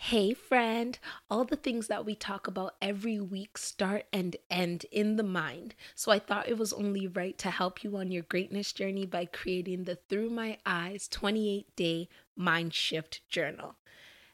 Hey, friend, all the things that we talk about every week start and end in the mind. So I thought it was only right to help you on your greatness journey by creating the Through My Eyes 28 day mind shift journal.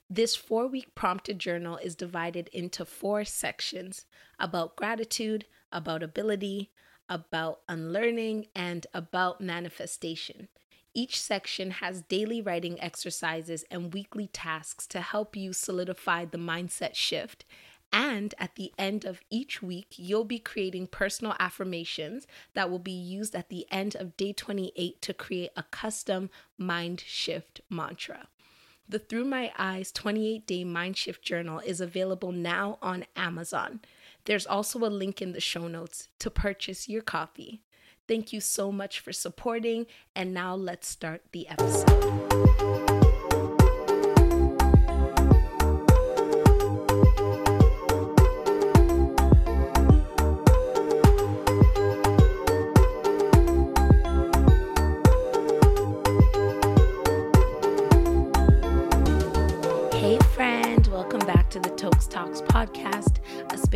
This four week prompted journal is divided into four sections about gratitude, about ability, about unlearning, and about manifestation. Each section has daily writing exercises and weekly tasks to help you solidify the mindset shift. And at the end of each week, you'll be creating personal affirmations that will be used at the end of day 28 to create a custom mind shift mantra. The Through My Eyes 28 Day Mind Shift Journal is available now on Amazon. There's also a link in the show notes to purchase your copy. Thank you so much for supporting, and now let's start the episode.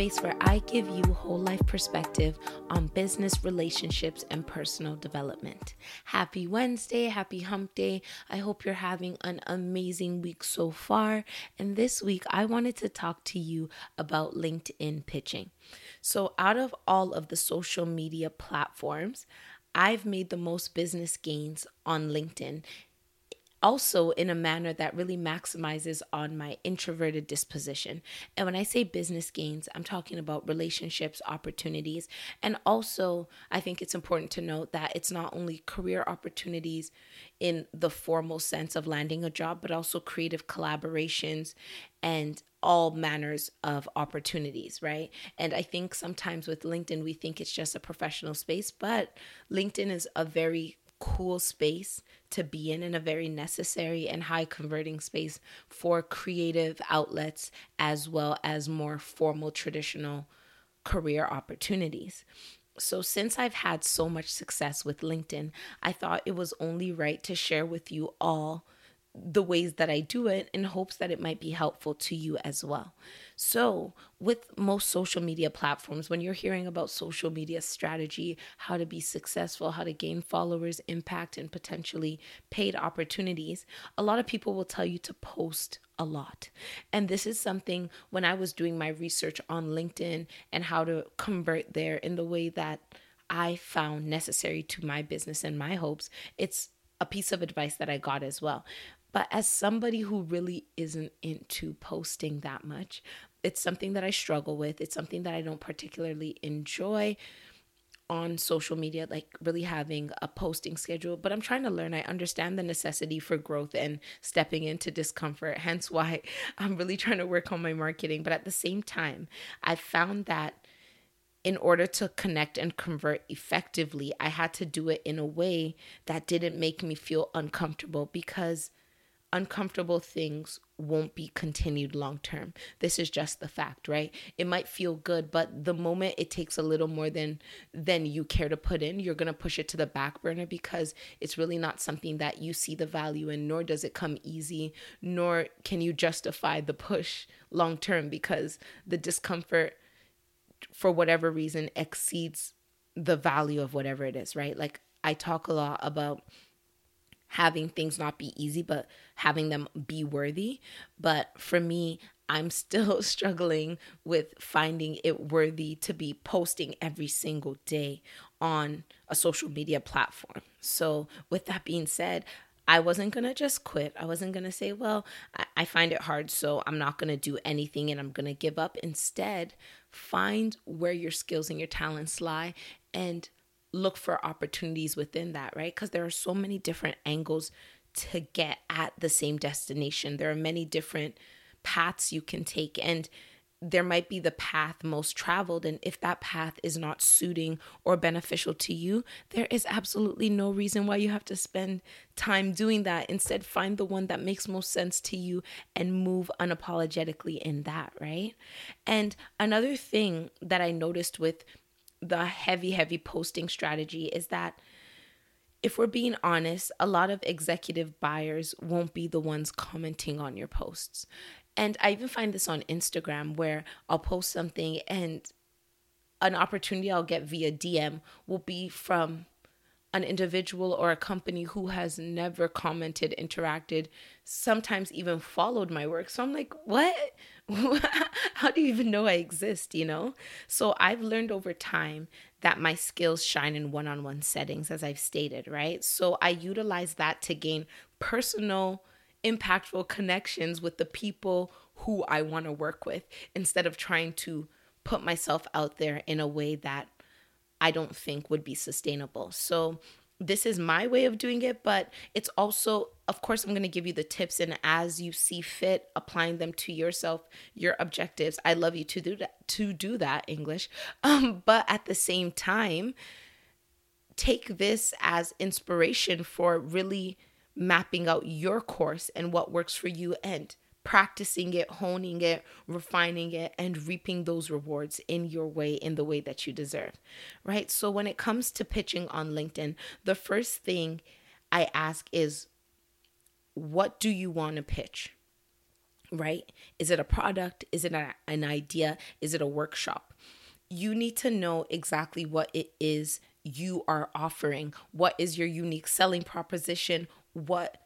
A space where I give you whole life perspective on business, relationships, and personal development. Happy Wednesday, happy hump day. I hope you're having an amazing week so far. And this week, I wanted to talk to you about LinkedIn pitching. So, out of all of the social media platforms, I've made the most business gains on LinkedIn also in a manner that really maximizes on my introverted disposition. And when I say business gains, I'm talking about relationships, opportunities, and also I think it's important to note that it's not only career opportunities in the formal sense of landing a job, but also creative collaborations and all manners of opportunities, right? And I think sometimes with LinkedIn, we think it's just a professional space, but LinkedIn is a very cool space to be in and a very necessary and high converting space for creative outlets as well as more formal traditional career opportunities. So, since I've had so much success with LinkedIn, I thought it was only right to share with you all the ways that I do it in hopes that it might be helpful to you as well. So, with most social media platforms, when you're hearing about social media strategy, how to be successful, how to gain followers, impact, and potentially paid opportunities, a lot of people will tell you to post a lot. And this is something when I was doing my research on LinkedIn and how to convert there in the way that I found necessary to my business and my hopes, it's a piece of advice that I got as well. But as somebody who really isn't into posting that much, it's something that I struggle with. It's something that I don't particularly enjoy on social media, like really having a posting schedule. But I'm trying to learn. I understand the necessity for growth and stepping into discomfort, hence why I'm really trying to work on my marketing. But at the same time, I found that in order to connect and convert effectively, I had to do it in a way that didn't make me feel uncomfortable because uncomfortable things won't be continued long term. This is just the fact, right? It might feel good, but the moment it takes a little more than than you care to put in, you're going to push it to the back burner because it's really not something that you see the value in nor does it come easy, nor can you justify the push long term because the discomfort for whatever reason exceeds the value of whatever it is, right? Like I talk a lot about having things not be easy, but having them be worthy. But for me, I'm still struggling with finding it worthy to be posting every single day on a social media platform. So, with that being said, I wasn't gonna just quit. I wasn't gonna say, well, I, find it hard, so I'm not gonna do anything and I'm gonna give up. Instead, find where your skills and your talents lie and look for opportunities within that, right? Because there are so many different angles to get at the same destination. There are many different paths you can take, and there might be the path most traveled. And if that path is not suiting or beneficial to you, there is absolutely no reason why you have to spend time doing that. Instead, find the one that makes most sense to you and move unapologetically in that, right? And another thing that I noticed with the heavy, heavy posting strategy is that if we're being honest, a lot of executive buyers won't be the ones commenting on your posts. And I even find this on Instagram where I'll post something and an opportunity I'll get via DM will be from an individual or a company who has never commented, interacted, sometimes even followed my work. So I'm like, what? How do you even know I exist? You know? So I've learned over time that my skills shine in one on one settings, as I've stated, right? So I utilize that to gain personal, impactful connections with the people who I want to work with instead of trying to put myself out there in a way that I don't think would be sustainable. So this is my way of doing it, but it's also, of course, I'm going to give you the tips and as you see fit, applying them to yourself, your objectives. I love you to do that, to do that English. Um, but at the same time, take this as inspiration for really mapping out your course and what works for you and practicing it, honing it, refining it, and reaping those rewards in your way, in the way that you deserve, right? So, when it comes to pitching on LinkedIn, the first thing I ask is, what do you want to pitch? Right? Is it a product? Is it a, an idea? Is it a workshop? You need to know exactly what it is you are offering. What is your unique selling proposition? What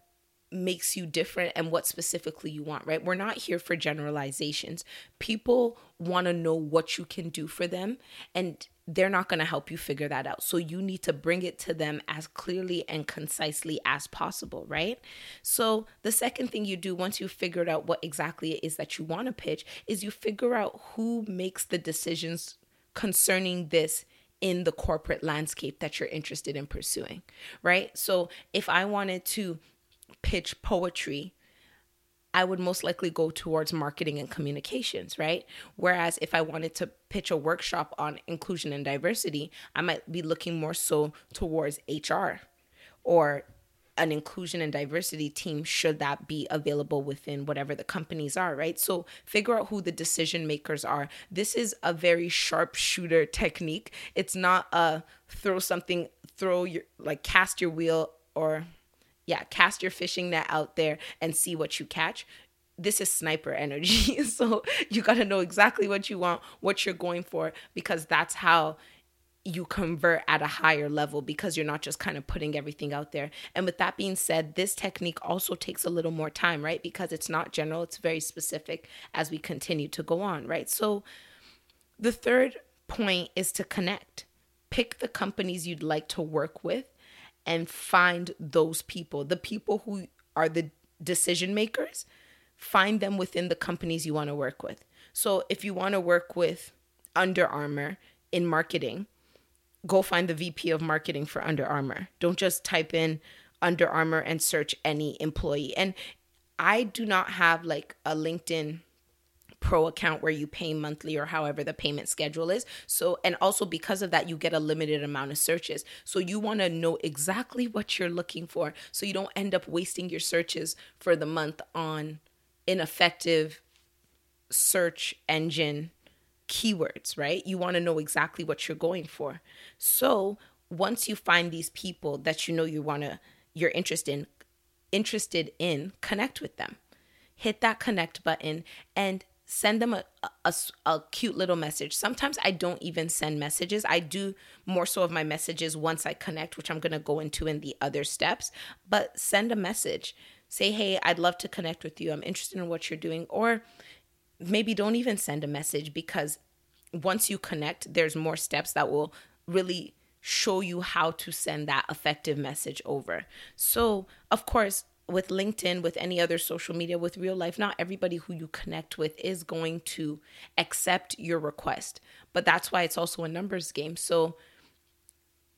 makes you different and what specifically you want, right? We're not here for generalizations. People want to know what you can do for them and they're not going to help you figure that out. So you need to bring it to them as clearly and concisely as possible, right? So the second thing you do once you've figured out what exactly it is that you want to pitch is you figure out who makes the decisions concerning this in the corporate landscape that you're interested in pursuing, right? So if I wanted to pitch poetry, I would most likely go towards marketing and communications, right? Whereas if I wanted to pitch a workshop on inclusion and diversity, I might be looking more so towards HR or an inclusion and diversity team should that be available within whatever the companies are right? So figure out who the decision makers are. This is a very sharpshooter technique. It's not a throw something throw your like cast your wheel or yeah, cast your fishing net out there and see what you catch. This is sniper energy. so you got to know exactly what you want, what you're going for, because that's how you convert at a higher level because you're not just kind of putting everything out there. And with that being said, this technique also takes a little more time, right? Because it's not general, it's very specific as we continue to go on, right? So the third point is to connect. Pick the companies you'd like to work with and find those people, the people who are the decision makers, find them within the companies you want to work with. So if you want to work with Under Armour in marketing, go find the VP of marketing for Under Armour. Don't just type in Under Armour and search any employee. And I do not have like a LinkedIn pro account where you pay monthly or however the payment schedule is. So, and also because of that, you get a limited amount of searches. So, you want to know exactly what you're looking for so you don't end up wasting your searches for the month on ineffective search engine keywords, right? You want to know exactly what you're going for. So, once you find these people that you know you want to you're interested in interested in, connect with them. Hit that connect button and send them a, a, a, cute little message. Sometimes I don't even send messages. I do more so of my messages once I connect, which I'm going to go into in the other steps. But send a message. Say, hey, I'd love to connect with you. I'm interested in what you're doing. Or maybe don't even send a message because once you connect, there's more steps that will really show you how to send that effective message over. So, of course, with LinkedIn, with any other social media, with real life, not everybody who you connect with is going to accept your request. But that's why it's also a numbers game. So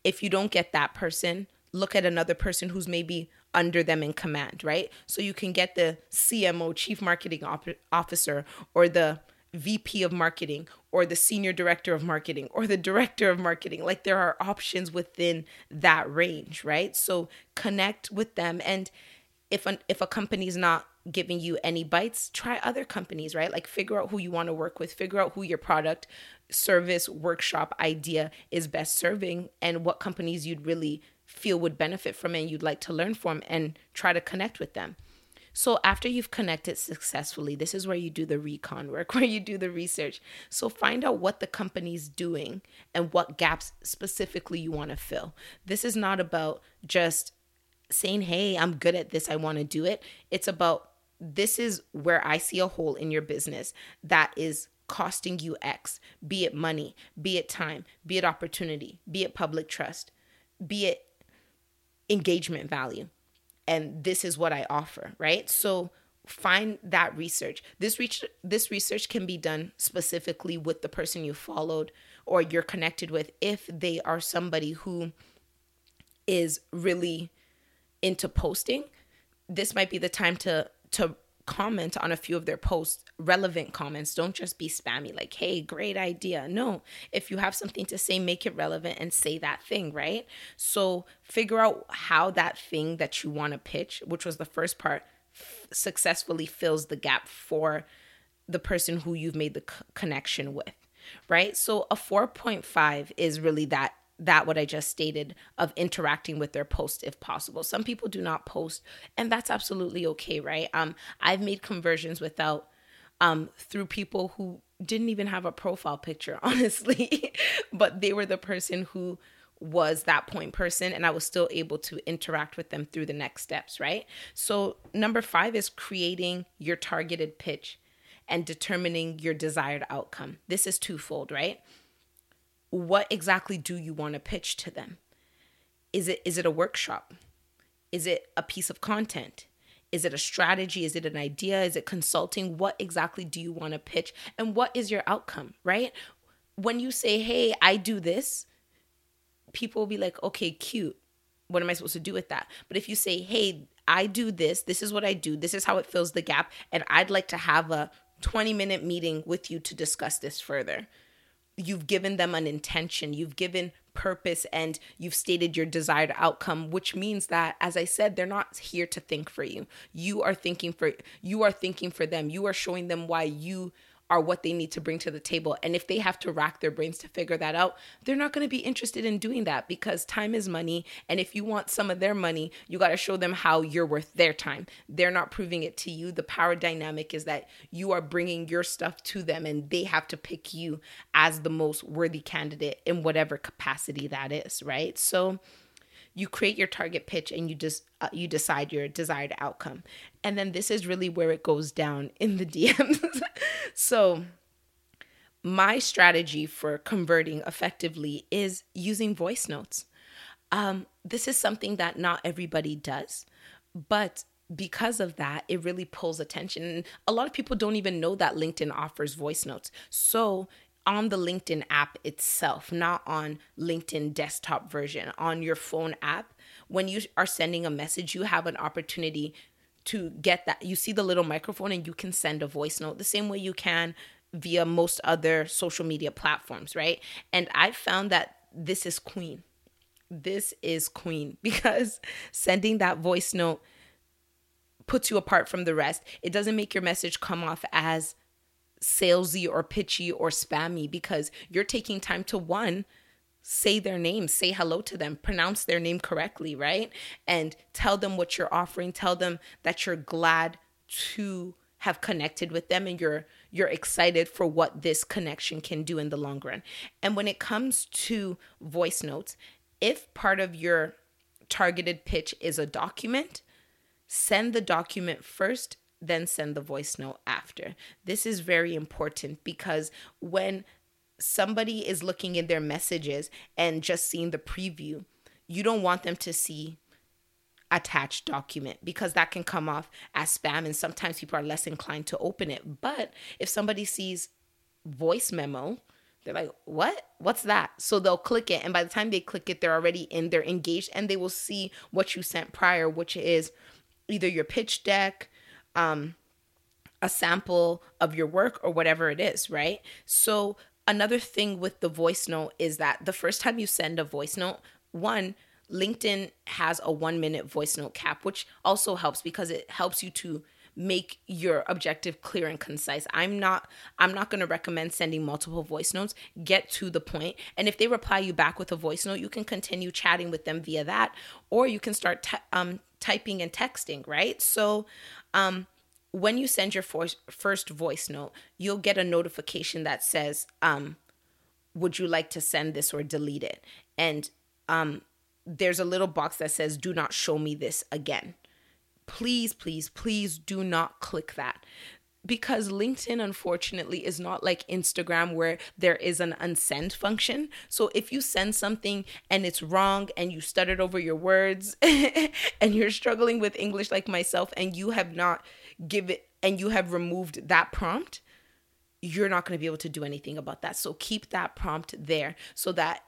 if you don't get that person, look at another person who's maybe under them in command, right? So you can get the CMO, chief marketing op- officer, or the VP of marketing, or the senior director of marketing, or the director of marketing. Like there are options within that range, right? So connect with them and if a, if a company's not giving you any bites, try other companies, right? Like figure out who you want to work with, figure out who your product, service, workshop idea is best serving and what companies you'd really feel would benefit from it and you'd like to learn from and try to connect with them. So after you've connected successfully, this is where you do the recon work, where you do the research. So find out what the company's doing and what gaps specifically you want to fill. This is not about just saying, "Hey, I'm good at this. I want to do it." It's about this is where I see a hole in your business that is costing you X, be it money, be it time, be it opportunity, be it public trust, be it engagement value and this is what I offer, right? So find that research. This reach this research can be done specifically with the person you followed or you're connected with if they are somebody who is really into posting. This might be the time to to comment on a few of their posts, relevant comments. Don't just be spammy, like, hey, great idea. No, if you have something to say, make it relevant and say that thing, right? So figure out how that thing that you want to pitch, which was the first part, f- successfully fills the gap for the person who you've made the c- connection with, right? So a 4.5 is really that that what I just stated of interacting with their post if possible. Some people do not post, and that's absolutely okay, right? Um, I've made conversions without um through people who didn't even have a profile picture, honestly, but they were the person who was that point person and I was still able to interact with them through the next steps, right? So, number 5 is creating your targeted pitch and determining your desired outcome. This is twofold, right? What exactly do you want to pitch to them? Is it is it a workshop? Is it a piece of content? Is it a strategy? Is it an idea? Is it consulting? What exactly do you want to pitch? And what is your outcome, right? When you say, "Hey, I do this," people will be like, "Okay, cute. What am I supposed to do with that?" But if you say, "Hey, I do this. This is what I do. This is how it fills the gap, and I'd like to have a 20 minute meeting with you to discuss this further." You've given them an intention, you've given purpose, and you've stated your desired outcome, which means that, as I said, they're not here to think for you. You are thinking for you are thinking for them. You are showing them why you are what they need to bring to the table. And if they have to rack their brains to figure that out, they're not going to be interested in doing that because time is money. And if you want some of their money, you got to show them how you're worth their time. They're not proving it to you. The power dynamic is that you are bringing your stuff to them and they have to pick you as the most worthy candidate in whatever capacity that is, right? So, you create your target pitch and you just uh, you decide your desired outcome and then this is really where it goes down in the dms so my strategy for converting effectively is using voice notes um, this is something that not everybody does but because of that, it really pulls attention. A lot of people don't even know that LinkedIn offers voice notes. So on the LinkedIn app itself, not on LinkedIn desktop version, on your phone app, when you are sending a message, you have an opportunity to get that. You see the little microphone and you can send a voice note the same way you can via most other social media platforms, right? And I found that this is queen. This is queen because sending that voice note puts you apart from the rest. It doesn't make your message come off as salesy or pitchy or spammy because you're taking time to one say their name, say hello to them, pronounce their name correctly, right? And tell them what you're offering, tell them that you're glad to have connected with them and you're you're excited for what this connection can do in the long run. And when it comes to voice notes, if part of your targeted pitch is a document, send the document first then send the voice note after. This is very important because when somebody is looking in their messages and just seeing the preview, you don't want them to see attached document because that can come off as spam and sometimes people are less inclined to open it. But if somebody sees voice memo, they're like, what? What's that? So they'll click it. And by the time they click it, they're already in, they're engaged, and they will see what you sent prior, which is either your pitch deck, um, a sample of your work or whatever it is, right? So, another thing with the voice note is that the first time you send a voice note, one, LinkedIn has a one minute voice note cap, which also helps because it helps you to make your objective clear and concise. I'm not I'm not going to recommend sending multiple voice notes. Get to the point. And if they reply you back with a voice note, you can continue chatting with them via that or you can start t- um, typing and texting, right? So um when you send your for- first voice note, you'll get a notification that says um would you like to send this or delete it? And um there's a little box that says do not show me this again please, please, please do not click that. Because LinkedIn, unfortunately, is not like Instagram where there is an unsend function. So if you send something and it's wrong and you stuttered over your words and you're struggling with English like myself and you have not given and you have removed that prompt, you're not going to be able to do anything about that. So keep that prompt there so that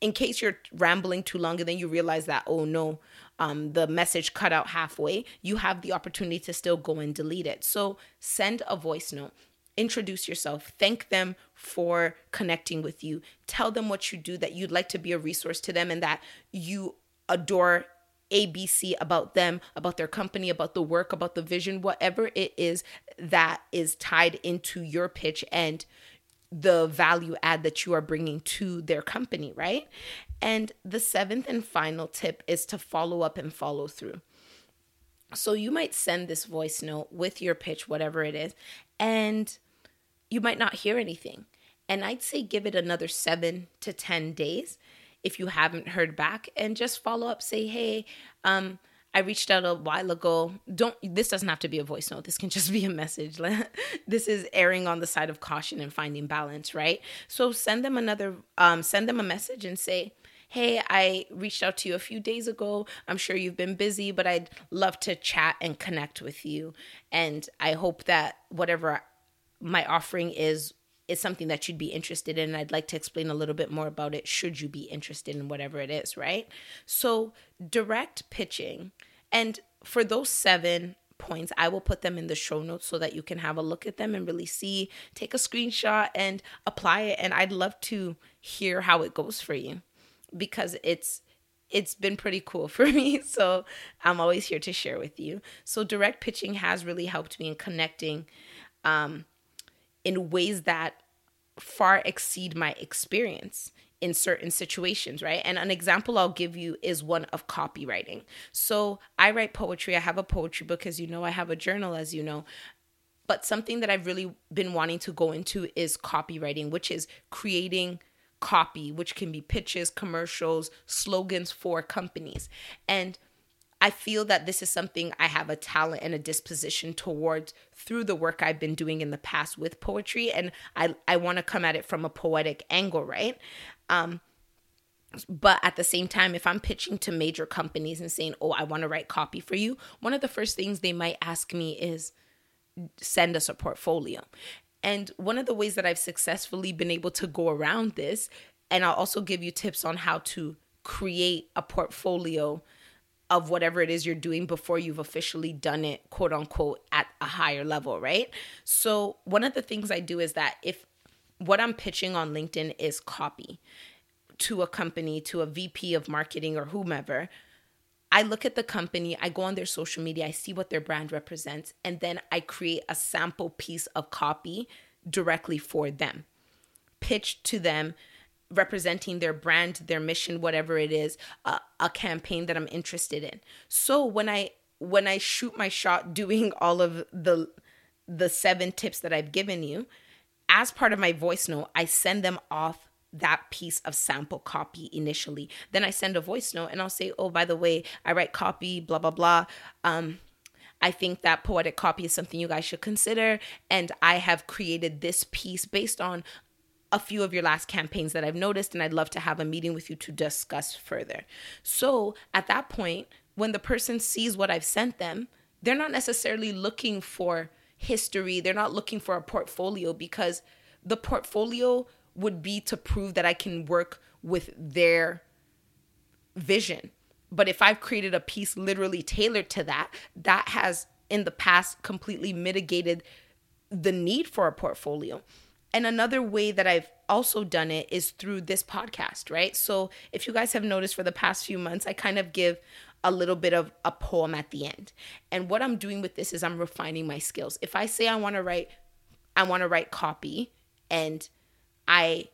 in case you're rambling too long and then you realize that, oh no, um, the message cut out halfway, you have the opportunity to still go and delete it. So send a voice note. Introduce yourself, thank them for connecting with you, tell them what you do, that you'd like to be a resource to them, and that you adore ABC about them, about their company, about the work, about the vision, whatever it is that is tied into your pitch and the value add that you are bringing to their company, right? And the seventh and final tip is to follow up and follow through. So you might send this voice note with your pitch, whatever it is, and you might not hear anything. And I'd say give it another seven to 10 days if you haven't heard back and just follow up. Say, hey, um, I reached out a while ago. Don't this doesn't have to be a voice note. This can just be a message. this is erring on the side of caution and finding balance, right? So send them another um send them a message and say, Hey, I reached out to you a few days ago. I'm sure you've been busy, but I'd love to chat and connect with you. And I hope that whatever my offering is is something that you'd be interested in. I'd like to explain a little bit more about it should you be interested in whatever it is, right? So, direct pitching. And for those seven points, I will put them in the show notes so that you can have a look at them and really see, take a screenshot and apply it. And I'd love to hear how it goes for you because it's it's been pretty cool for me. So I'm always here to share with you. So direct pitching has really helped me in connecting um, in ways that far exceed my experience in certain situations, right? And an example I'll give you is one of copywriting. So I write poetry. I have a poetry book, as you know, I have a journal, as you know. But something that I've really been wanting to go into is copywriting, which is creating copy, which can be pitches, commercials, slogans for companies. And I feel that this is something I have a talent and a disposition towards through the work I've been doing in the past with poetry. And I, I want to come at it from a poetic angle, right? Um, but at the same time, if I'm pitching to major companies and saying, oh, I want to write copy for you, one of the first things they might ask me is, send us a portfolio. And one of the ways that I've successfully been able to go around this, and I'll also give you tips on how to create a portfolio of whatever it is you're doing before you've officially done it, quote unquote, at a higher level, right? So, one of the things I do is that if what I'm pitching on LinkedIn is copy to a company, to a VP of marketing or whomever, I look at the company, I go on their social media, I see what their brand represents, and then I create a sample piece of copy directly for them. Pitch to them, representing their brand, their mission, whatever it is, a campaign that I'm interested in. So when I when I shoot my shot doing all of the the seven tips that I've given you, as part of my voice note, I send them off that piece of sample copy initially. Then I send a voice note and I'll say, oh, by the way, I write copy, blah, blah, blah. Um, I think that poetic copy is something you guys should consider. And I have created this piece based on a few of your last campaigns that I've noticed, and I'd love to have a meeting with you to discuss further. So at that point, when the person sees what I've sent them, they're not necessarily looking for history, they're not looking for a portfolio because the portfolio would be to prove that I can work with their vision. But if I've created a piece literally tailored to that, that has in the past completely mitigated the need for a portfolio. And another way that I've also done it is through this podcast, right? So if you guys have noticed for the past few months, I kind of give a little bit of a poem at the end. And what I'm doing with this is I'm refining my skills. If I say I want to write I want to write copy and I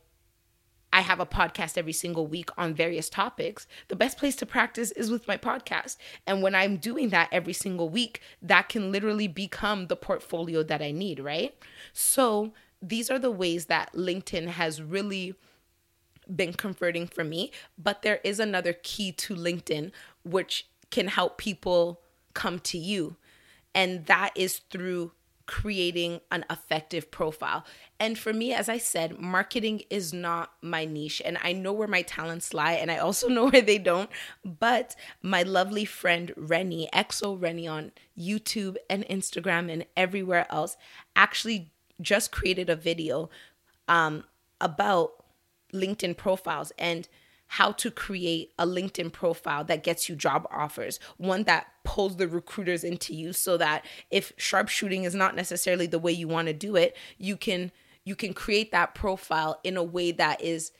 I have a podcast every single week on various topics, the best place to practice is with my podcast. And when I'm doing that every single week, that can literally become the portfolio that I need, right? So these are the ways that LinkedIn has really been converting for me. But there is another key to LinkedIn, which can help people come to you. And that is through creating an effective profile. And for me, as I said, marketing is not my niche. And I know where my talents lie, and I also know where they don't. But my lovely friend Rennie, EXO Rennie on YouTube and Instagram and everywhere else, actually just created a video um, about LinkedIn profiles. And how to create a LinkedIn profile that gets you job offers, one that pulls the recruiters into you so that if sharpshooting is not necessarily the way you want to do it, you can you can create that profile in a way that is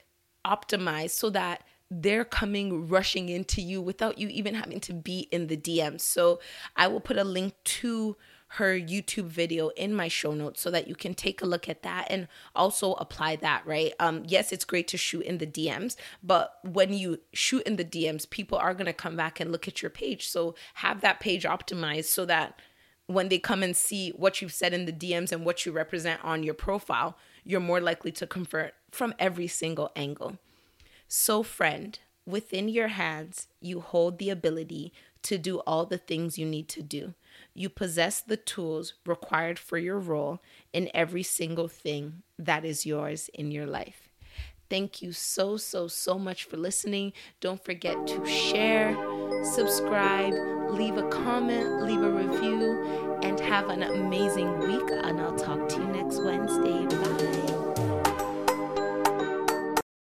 optimized so that they're coming rushing into you without you even having to be in the DMs. So I will put a link to her YouTube video in my show notes so that you can take a look at that and also apply that, right? Um, yes, it's great to shoot in the DMs, but when you shoot in the DMs, people are going to come back and look at your page. So have that page optimized so that when they come and see what you've said in the DMs and what you represent on your profile, you're more likely to convert from every single angle. So, friend, within your hands, you hold the ability to do all the things you need to do. You possess the tools required for your role in every single thing that is yours in your life. Thank you so, so, so much for listening. Don't forget to share, subscribe, leave a comment, leave a review, and have an amazing week. And I'll talk to you next Wednesday. Bye.